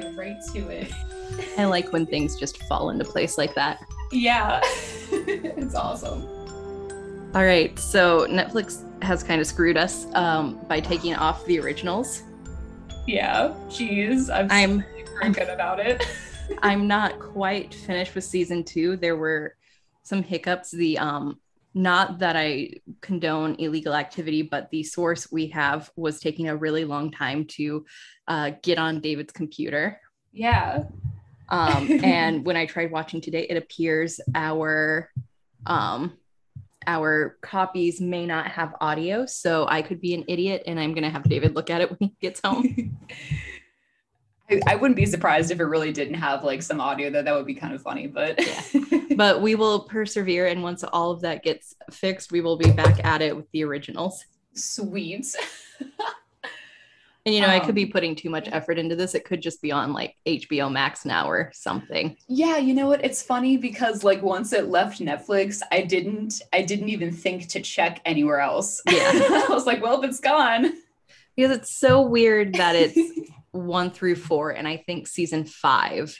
Get right to it. I like when things just fall into place like that. Yeah, it's awesome. All right, so Netflix has kind of screwed us um, by taking off the originals. Yeah, jeez, I'm, I'm super good about it. I'm not quite finished with season two. There were some hiccups. The um, not that I condone illegal activity, but the source we have was taking a really long time to uh, get on David's computer. Yeah. Um, and when I tried watching today, it appears our um, our copies may not have audio, so I could be an idiot, and I'm gonna have David look at it when he gets home. I, I wouldn't be surprised if it really didn't have like some audio though. That would be kind of funny, but but we will persevere, and once all of that gets fixed, we will be back at it with the originals. sweet. And you know, I could be Um, putting too much effort into this. It could just be on like HBO Max now or something. Yeah, you know what? It's funny because like once it left Netflix, I didn't I didn't even think to check anywhere else. Yeah. I was like, well, if it's gone. Because it's so weird that it's one through four, and I think season five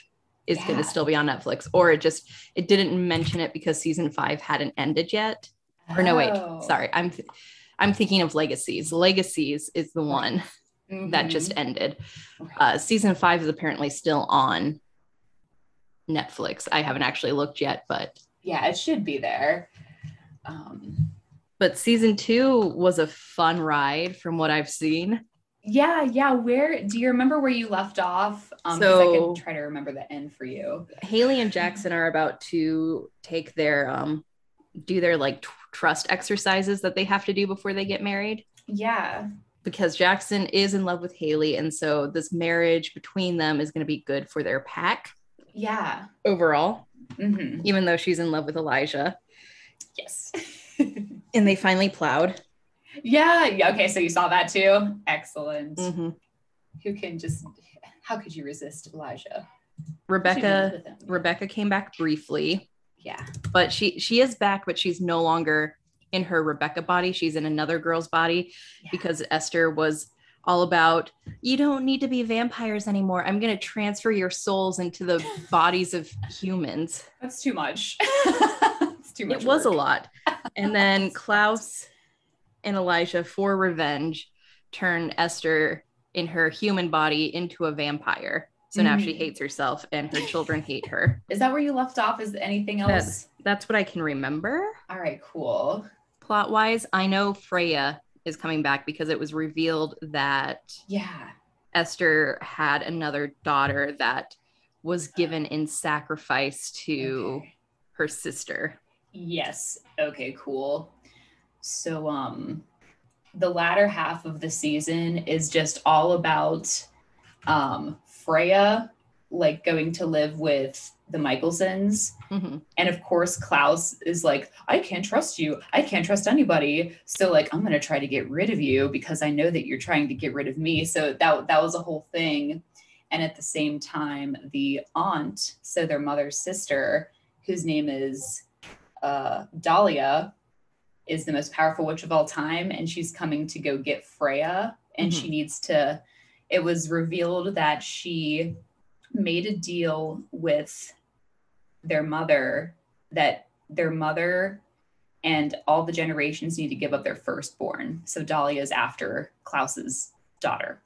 is going to still be on Netflix, or it just it didn't mention it because season five hadn't ended yet. Or no, wait, Oh. sorry, I'm th- I'm thinking of Legacies. Legacies is the one that Mhm. just ended. Okay. Uh, season five is apparently still on Netflix. I haven't actually looked yet, but yeah, it should be there. Um but season two was a fun ride from what I've seen. Yeah, yeah. Where do you remember where you left off? Um 'cause I can try to remember the end for you. Hayley and Jackson are about to take their um do their like tr- trust exercises that they have to do before they get married Yeah. because Jackson is in love with Hayley and so this marriage between them is going to be good for their pack Yeah. overall hmm even though she's in love with Elijah Yes. and they finally plowed yeah. Yeah. Okay. So you saw that too. Excellent. Mhm. Who can just? How could you resist Elijah? Rebekah Rebekah came back briefly Yeah. but she she is back but she's no longer in her Rebekah body she's in another girl's body Yeah. because Esther was all about you don't need to be vampires anymore. I'm going to transfer your souls into the bodies of humans. That's too much. it's too much. It was a lot. And then Klaus and Elijah for revenge turn Esther in her human body into a vampire. So now she Mm. hates herself and her children hate her. Is that where you left off? Is there anything else? That's- That's what I can remember. All right, cool. Plot wise, I know Freya is coming back because it was revealed that Yeah. Esther had another daughter that was given in sacrifice to Okay. her sister. Yes. Okay, cool. So um the latter half of the season is just all about um Freya like going to live with the Mikaelsons Mhm. and of course Klaus is like I can't trust you. I can't trust anybody. So like I'm going to try to get rid of you because I know that you're trying to get rid of me. So that that was a whole thing. And at the same time the aunt, so their mother's sister whose name is uh, Dahlia is the most powerful witch of all time, and she's coming to go get Freya, and she needs to. It was revealed that she made a deal with their mother that their mother and all the generations need to give up their firstborn. So Dahlia is after Klaus's daughter.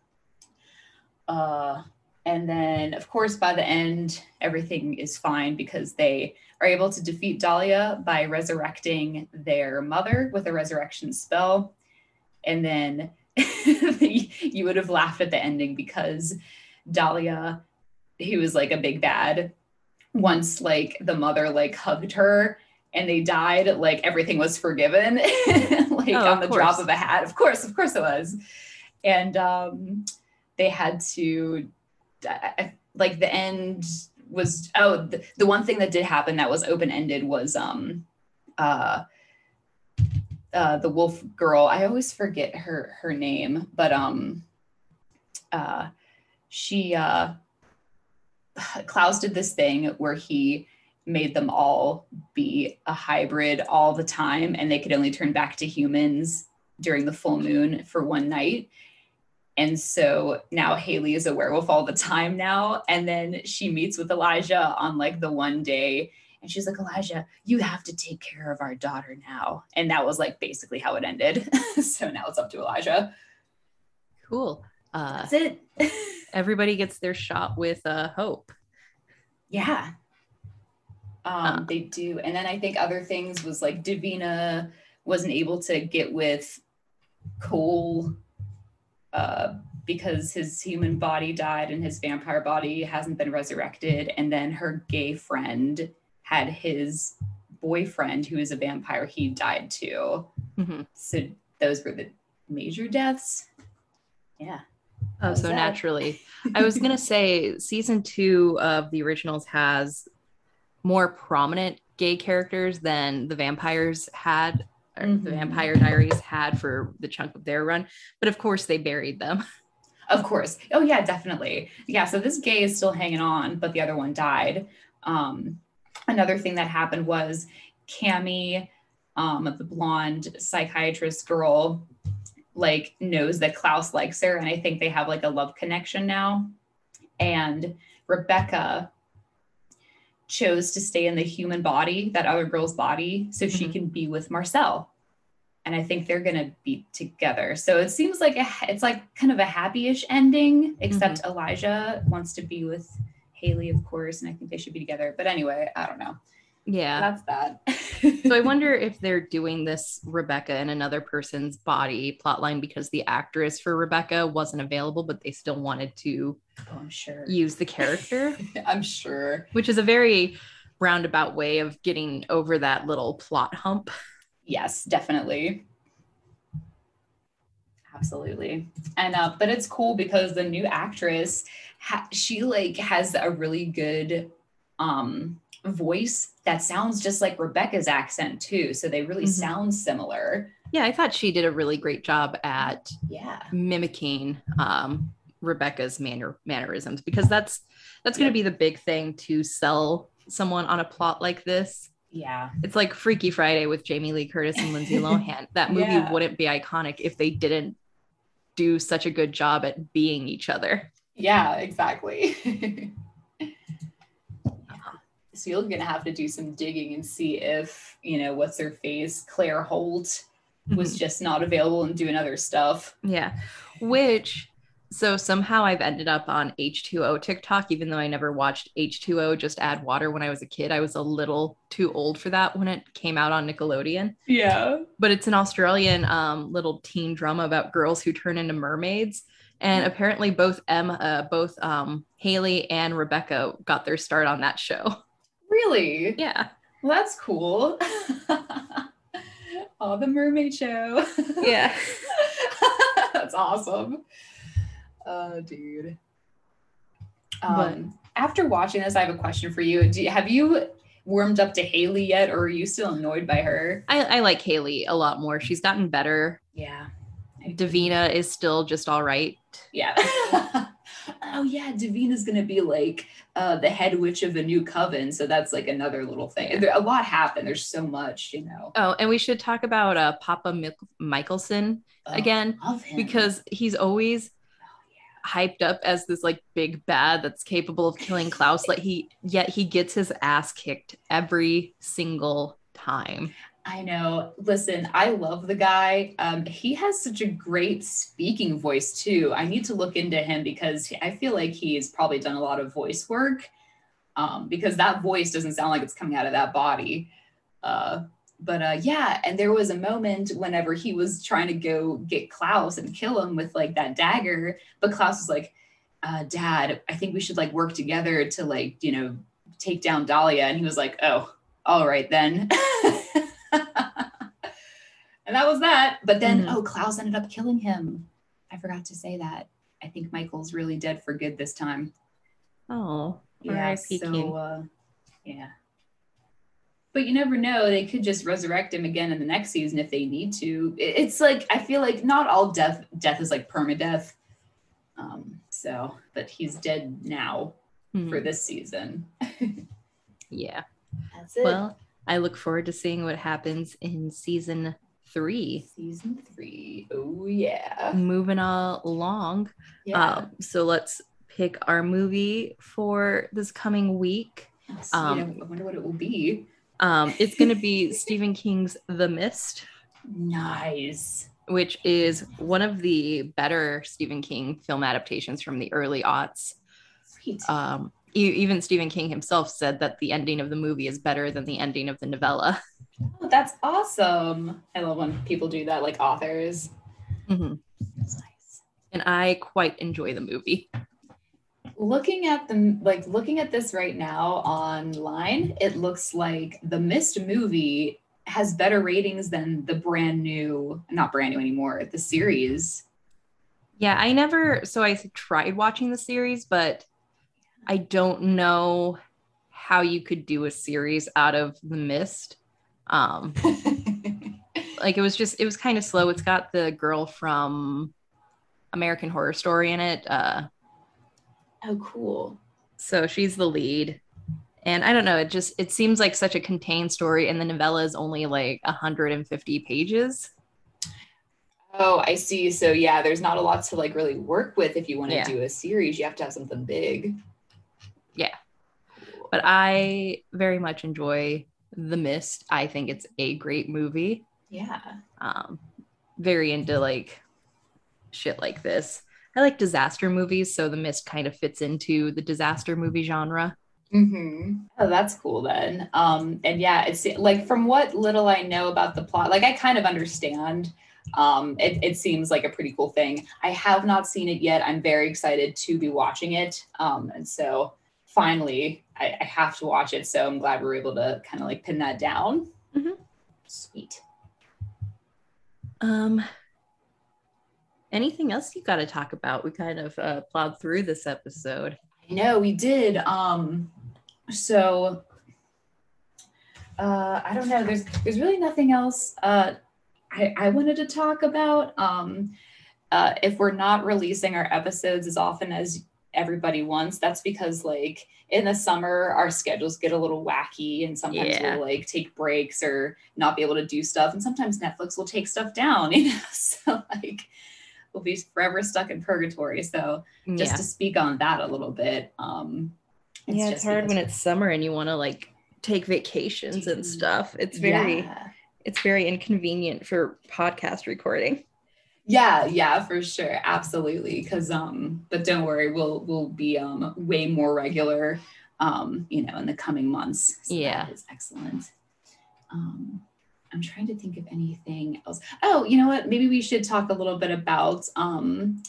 Uh, and then, of course, by the end, everything is fine because they are able to defeat Dahlia by resurrecting their mother with a resurrection spell. And then you would have laughed at the ending because Dahlia, who was like a big bad, once like the mother like hugged her and they died, like everything was forgiven, like Oh, on the drop of a hat. Of course, of course it was. And um, they had to, I- like the end was oh the, the one thing that did happen that was open ended was um uh uh the wolf girl i always forget her her name but um uh she uh klaus did this thing where he made them all be a hybrid all the time and they could only turn back to humans during the full moon for one night And so now Hayley is a werewolf all the time now. And then she meets with Elijah on like the one day. And she's like, Elijah, you have to take care of our daughter now. And that was like basically how it ended. so now it's up to Elijah. Cool. Uh, That's it. everybody gets their shot with uh, hope. yeah. Um, Uh. they do. And then I think other things was like Davina wasn't able to get with Kol uh, because his human body died and his vampire body hasn't been resurrected. And then her gay friend had his boyfriend, who is a vampire, he died too. Mhm. So those were the major deaths. Yeah. Oh, so that? naturally. I was going to say season two of the originals has more prominent gay characters than the vampires had, or the. Vampire Diaries had for the chunk of their run. But of course, they buried them. Of course. Oh yeah, definitely. Yeah. So this gay is still hanging on, but the other one died. Um, another thing that happened was Cami, um, the blonde psychiatrist girl, like knows that Klaus likes her, and I think they have like a love connection now. And Rebekah chose to stay in the human body, that other girl's body, so she Mhm. can be with Marcel. And I think they're gonna be together. So it seems like a, it's like kind of a happy-ish ending, except Elijah wants to be with Hayley, of course, and I think they should be together. But anyway, I don't know. Yeah. That's that. So I wonder if they're doing this Rebekah in another person's body plotline because the actress for Rebekah wasn't available, but they still wanted to oh, I'm sure. use the character, I'm sure. which is a very roundabout way of getting over that little plot hump. Yes, definitely. Absolutely. And uh but it's cool because the new actress ha- she like has a really good um voice that sounds just like Rebekah's accent too. So they really Mhm. sound similar. Yeah, I thought she did a really great job at Yeah. mimicking um, Rebekah's manner mannerisms because that's that's going to be the big thing to sell someone on a plot like this. Yeah. It's like Freaky Friday with Jamie Lee Curtis and Lindsay Lohan. That movie Yeah. wouldn't be iconic if they didn't do such a good job at being each other. Yeah, exactly. so you're gonna have to do some digging and see if, you know, what's her face, Claire Holt was just not available and doing other stuff. Yeah. Which so somehow I've ended up on H2O TikTok, even though I never watched H2O just add water when I was a kid. I was a little too old for that when it came out on Nickelodeon. Yeah. But it's an Australian um, little teen drama about girls who turn into mermaids. And apparently both Emma, uh, both um, Hayley and Rebekah got their start on that show. Really? Yeah. Well, that's cool. oh, the mermaid show. Yeah. that's awesome. Oh, dude. But- Um, after watching this, I have a question for you. Do you, have you warmed up to Hayley yet, or are you still annoyed by her? I, I like Hayley a lot more. She's gotten better. Yeah. Davina is still just all right. Yeah. Oh yeah, Davina's gonna be like uh, the head witch of the new coven, so that's like another little thing. There, a lot happened. There's so much, you know. Oh, and we should talk about uh, Papa Mik- Mikaelson Oh, again because he's always hyped up as this like big bad that's capable of killing Klaus. Like he, yet he gets his ass kicked every single time. I know. Listen, I love the guy. Um, he has such a great speaking voice too. I need to look into him because I feel like he's probably done a lot of voice work. Um, because that voice doesn't sound like it's coming out of that body. Uh, but uh, yeah, and there was a moment whenever he was trying to go get Klaus and kill him with like that dagger, but Klaus was like, uh, "Dad, I think we should like work together to like you know take down Dahlia," and he was like, "Oh, all right then." and that was that. But then, Mhm. oh, Klaus ended up killing him. I forgot to say that. I think Michael's really dead for good this time. Oh, Yeah. So, uh, yeah. But you never know. They could just resurrect him again in the next season if they need to. It's like I feel like not all death death is like permadeath. Um, so, but he's dead now Mhm. for this season. yeah. That's it. Well, I look forward to seeing what happens in season three. Season three. Oh yeah. Moving along. Yeah. Um, so let's pick our movie for this coming week. You um, know, I wonder what it will be. Um, it's going to be Stephen King's The Mist, Nice. which is one of the better Stephen King film adaptations from the early aughts. Sweet. Um, even Stephen King himself said that the ending of the movie is better than the ending of the novella. oh, that's awesome. I love when people do that, like authors. Mhm. That's nice. And I quite enjoy the movie. Looking at the like looking at this right now online, it looks like the Mist movie has better ratings than the brand new, not brand new anymore, the series. Yeah, I never, so I tried watching the series, but I don't know how you could do a series out of The Mist. Um, like it was just, it was kind of slow. It's got the girl from American Horror Story in it. Uh, oh, cool. so she's the lead. And I don't know, it just, it seems like such a contained story. And the novella is only like 150 pages. Oh, I see. So yeah, there's not a lot to like really work with if you want to Yeah. do a series. You have to have something big. But I very much enjoy The Mist. I think it's a great movie. Yeah. um very into like shit like this i like disaster movies so the mist kind of fits into the disaster movie genre Mm-hmm. Oh, that's cool then. Um, and yeah, it's like from what little I know about the plot, like I kind of understand. Um, it, it seems like a pretty cool thing. I have not seen it yet. I'm very excited to be watching it. Um, and so finally, I, I have to watch it. So I'm glad we are able to kind of like pin that down. Mhm. Sweet. um anything else you got to talk about we kind of uh, plowed through this episode No, we did. Um, so uh, I don't know. There's there's really nothing else uh, I, I wanted to talk about. Um, uh, if we're not releasing our episodes as often as everybody wants, that's because like in the summer our schedules get a little wacky, and sometimes Yeah. we'll like take breaks or not be able to do stuff, and sometimes Netflix will take stuff down. You know, so like we'll be forever stuck in purgatory. So just yeah to speak on that a little bit. Um, yeah it's just hard when it's summer and you want to like take vacations and stuff it's very yeah. it's very inconvenient for podcast recording yeah, yeah, for sure, absolutely. Because um, but don't worry, we'll we'll be um way more regular, um, you know, in the coming months. So Yeah. that is excellent. Um, I'm trying to think of anything else. Oh, you know what? Maybe we should talk a little bit about um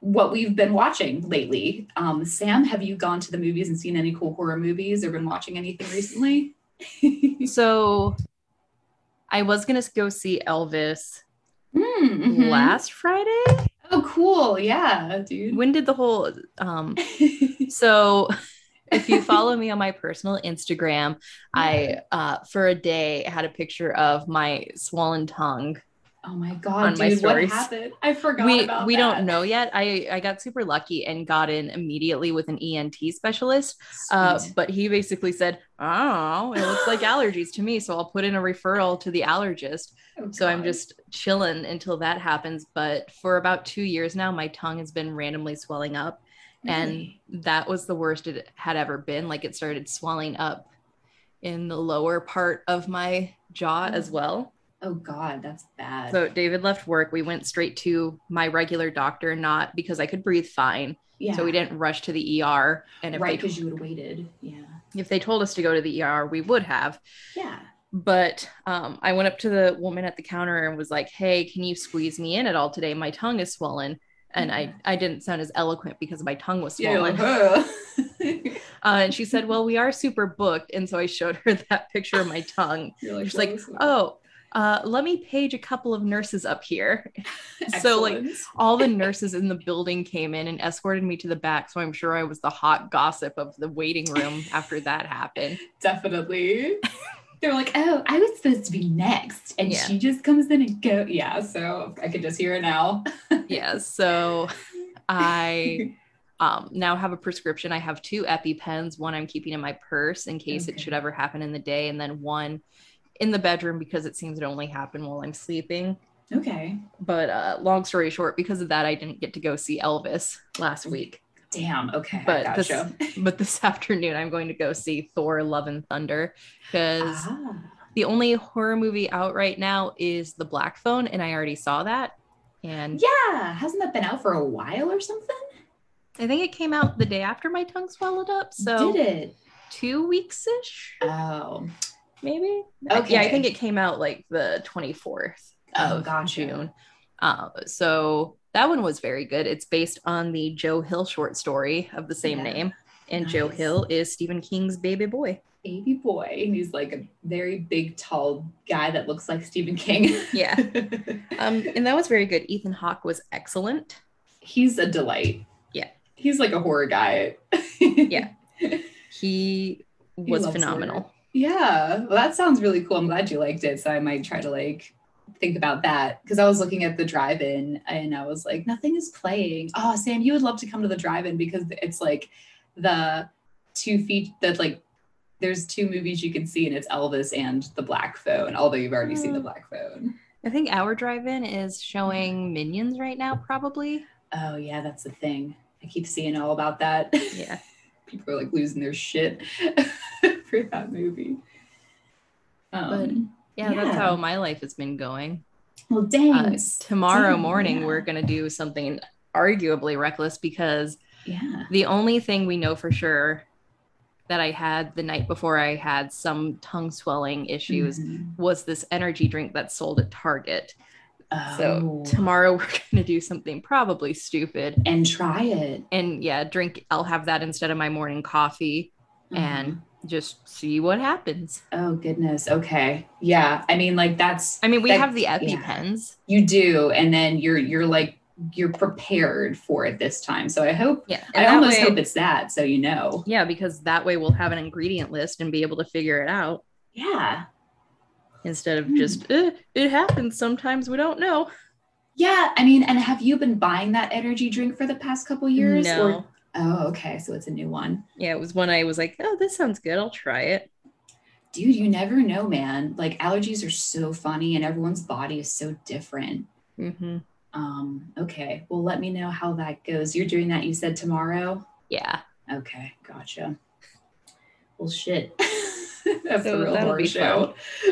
what we've been watching lately. Um, Sam, have you gone to the movies and seen any cool horror movies or been watching anything recently? so i was gonna go see elvis Mm, mhm. last friday Oh, cool. Yeah, dude. when did the whole um so if you follow me on my personal instagram i uh for a day had a picture of my swollen tongue oh my god, on my dude, what happened? I forgot we we that. don't know yet. I i got super lucky and got in immediately with an ent specialist uh, but he basically said oh it looks like allergies to me so i'll put in a referral to the allergist. Oh, so i'm just chilling until that happens but for about two years now my tongue has been randomly swelling up and that was the worst it had ever been. Like it started swelling up in the lower part of my jaw as Oh. well oh god, that's bad. so david left work we went straight to my regular doctor not because i could breathe fine yeah, so we didn't rush to the er and if, right they, because you would waited. Yeah, if they told us to go to the er we would have yeah. but um, I went up to the woman at the counter and was like, "Hey, can you squeeze me in at all today? My tongue is swollen." And Yeah. I I didn't sound as eloquent because my tongue was Yeah, swollen. like, uh, and she said, "Well, we are super booked." And so I showed her that picture of my tongue. Like, She's like, "Oh, uh, let me page a couple of nurses up here." so, like. All the nurses in the building came in and escorted me to the back. So I'm sure I was the hot gossip of the waiting room after that happened. definitely. They're like, oh, I was supposed to be next, and Yeah. she just comes in and go. Yeah, so I can just hear it now. yeah so i um, now have a prescription i have two epipens one i'm keeping in my purse in case it should ever happen in the day and then one in the bedroom because it seems to only happen while I'm sleeping. Okay. But uh, long story short, because of that, I didn't get to go see Elvis last week. Damn. Okay. But I this, but this afternoon, I'm going to go see Thor: Love and Thunder because Ah. the only horror movie out right now is The Black Phone, and I already saw that. And Yeah. Hasn't that been out for a while or something? I think it came out the day after my tongue swallowed up, so Did it? two weeks ish, Oh. Maybe. Yeah, I think it came out like the 24th Oh, of gotcha. June. Uh, so that one was very good. It's based on the Joe Hill short story of the same Yeah. name. And Joe Hill is Stephen King's baby boy. Baby boy. And he's like a very big, tall guy that looks like Stephen King. Yeah. Um, and that was very good. Ethan Hawke was excellent. he's a delight. Yeah. He's like a horror guy. Yeah. He was loves phenomenal. Yeah, well, that sounds really cool. I'm glad you liked it. So I might try to like think about that because I was looking at the drive-in and I was like, nothing is playing. Oh, Sam, you would love to come to the drive-in because it's like the two feet that like there's two movies you can see and it's Elvis and The Black Phone. Although you've already seen The Oh. Black Phone. I think our drive-in is showing Minions right now, probably. Oh yeah, that's the thing. I keep seeing all about that. Yeah. People are like losing their shit for that movie. Um, Yeah, Yeah. that's how my life has been going. well, dang. Uh, tomorrow Damn, morning, yeah. we're going to do something arguably reckless because yeah. the only thing we know for sure that I had the night before I had some tongue swelling issues Mhm. was this energy drink that's sold at Target. So Oh. tomorrow, we're going to do something probably stupid. and try it And yeah, drink, I'll have that instead of my morning coffee and just see what happens. oh goodness okay yeah i mean like that's I mean, we That- have the yeah. EpiPens. you do and then you're you're like you're prepared for it this time so i hope Yeah. i and that almost way- hope it's that so you know Yeah, because that way we'll have an ingredient list and be able to figure it out yeah instead of Hmm. just eh, it happens sometimes we don't know. yeah i mean and have you been buying that energy drink for the past couple years No. or oh okay so it's a new one Yeah, it was when I was like, oh, this sounds good. I'll try it. dude you never know man like allergies are so funny and everyone's body is so different hmm um okay well let me know how that goes you're doing that you said tomorrow Yeah. Okay, gotcha. Well, shit. That's So the real horror show.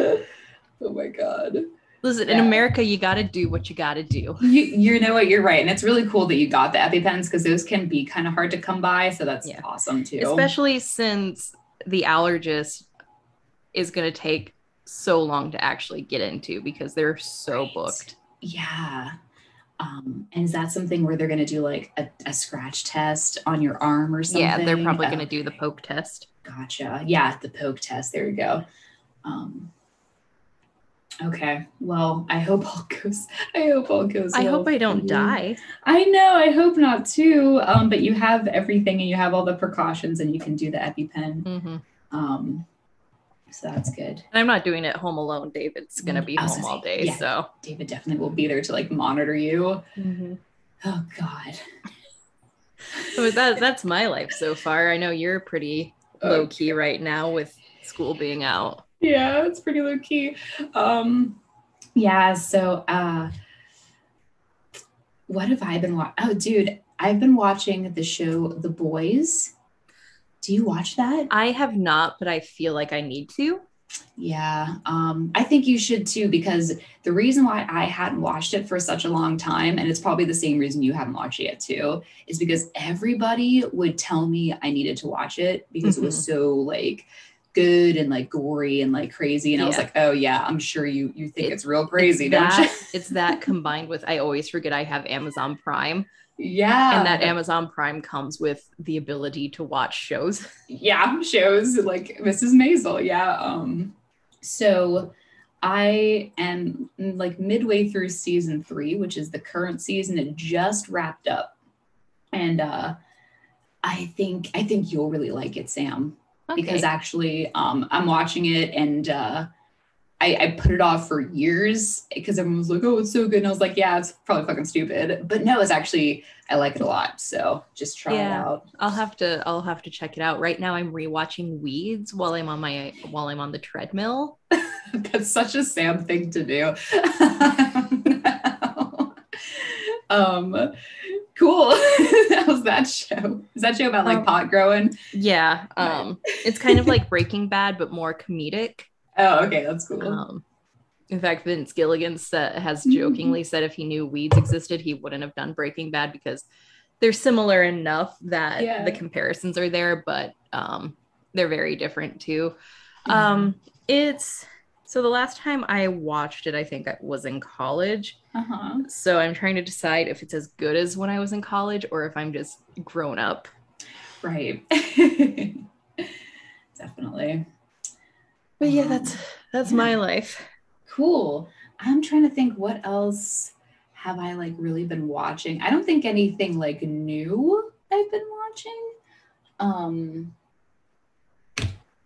oh my god. Listen, in America, you got to do what you got to do. You you know what? You're right, and it's really cool that you got the EpiPens because those can be kind of hard to come by. So that's Yeah. awesome too. Especially since the allergist is going to take so long to actually get into because they're so Right. booked. yeah. Um, and is that something where they're going to do like a, a scratch test on your arm or something? Yeah, they're probably going to do the poke test. Gotcha. Yeah, the poke test. There you go. Um, okay. Well, I hope all goes. I hope all goes. I well hope I don't die. I know. I hope not too. Um, but you have everything, and you have all the precautions, and you can do the EpiPen. hmm Um, so that's good. And I'm not doing it home alone. David's going to be home gonna all day. yeah. So David definitely will be there to like monitor you. Mm-hmm. Oh God. So that that's my life so far. I know you're pretty low key right now with school being out. Yeah it's pretty low key um yeah so uh what have i been watching oh dude i've been watching the show the boys. Do you watch that? I have not, but I feel like I need to. yeah um i think you should too because the reason why i hadn't watched it for such a long time and it's probably the same reason you haven't watched it yet too is because everybody would tell me i needed to watch it because it was so like good and like gory and like crazy. And i was like oh yeah i'm sure you you think It- it's real crazy it's don't that, you? it's that combined with I always forget I have Amazon Prime, yeah. And that Amazon Prime comes with the ability to watch shows. yeah shows like mrs maisel yeah um so i am like midway through season three which is the current season it just wrapped up. And uh i think i think you'll really like it sam because actually um i'm watching it and uh I, I put it off for years because everyone was like, "Oh, it's so good," and I was like, "Yeah, it's probably fucking stupid," but no, it's actually I like it a lot. So just try it out. I'll have to I'll have to check it out. Right now I'm rewatching Weeds while I'm on my while I'm on the treadmill. That's such a Sam thing to do. um, cool. that was that show. Is that show about like Um, pot growing? Yeah. Um, it's kind of like Breaking Bad, but more comedic. Oh, okay, that's cool. Um, in fact, Vince Gilligan sa- has Mhm. jokingly said if he knew weeds existed, he wouldn't have done Breaking Bad because they're similar enough that Yeah. the comparisons are there, but um, they're very different too. Yeah. Um, it's so the last time I watched it, I think I was in college. uh-huh. So I'm trying to decide if it's as good as when I was in college or if I'm just grown up. Right. Definitely. But yeah, Um, that's that's yeah. my life. Cool. I'm trying to think what else have I like really been watching? I don't think anything like new I've been watching. Um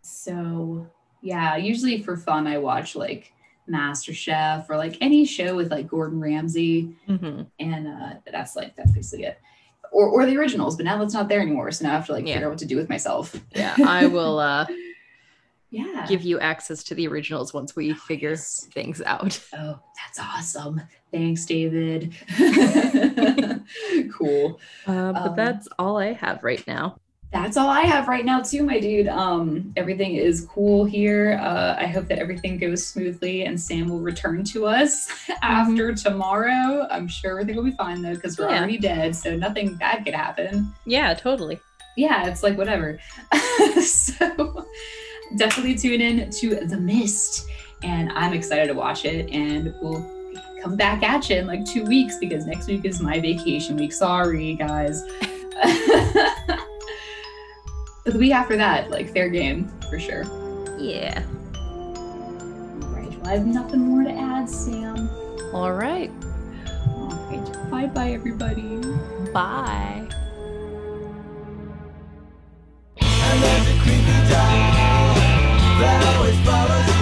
so yeah, usually for fun I watch like Master Chef or like any show with like Gordon Ramsay Mhm. and uh that's like that's basically it. Or or the originals, but now that's not there anymore. So now I have to like Yeah. figure out what to do with myself. Yeah, I will uh, Yeah. give you access to the originals once we figure things out. Oh, that's awesome. Thanks, David. cool. Uh, but Um, that's all I have right now. That's all I have right now, too, my dude. Um, everything is cool here. Uh, I hope that everything goes smoothly and Sam will return to us after tomorrow. I'm sure everything will be fine though, because we're Yeah. already dead, so nothing bad could happen. Yeah, totally. Yeah, it's like whatever. so definitely tune in to The Mist, and I'm excited to watch it. And we'll come back at you in like two weeks because next week is my vacation week. Sorry, guys. the week after that, like fair game for sure. Yeah. All right. Well, I have nothing more to add, Sam. All right. All right. Bye, bye, everybody. Bye. I love the creepy doll that always follows.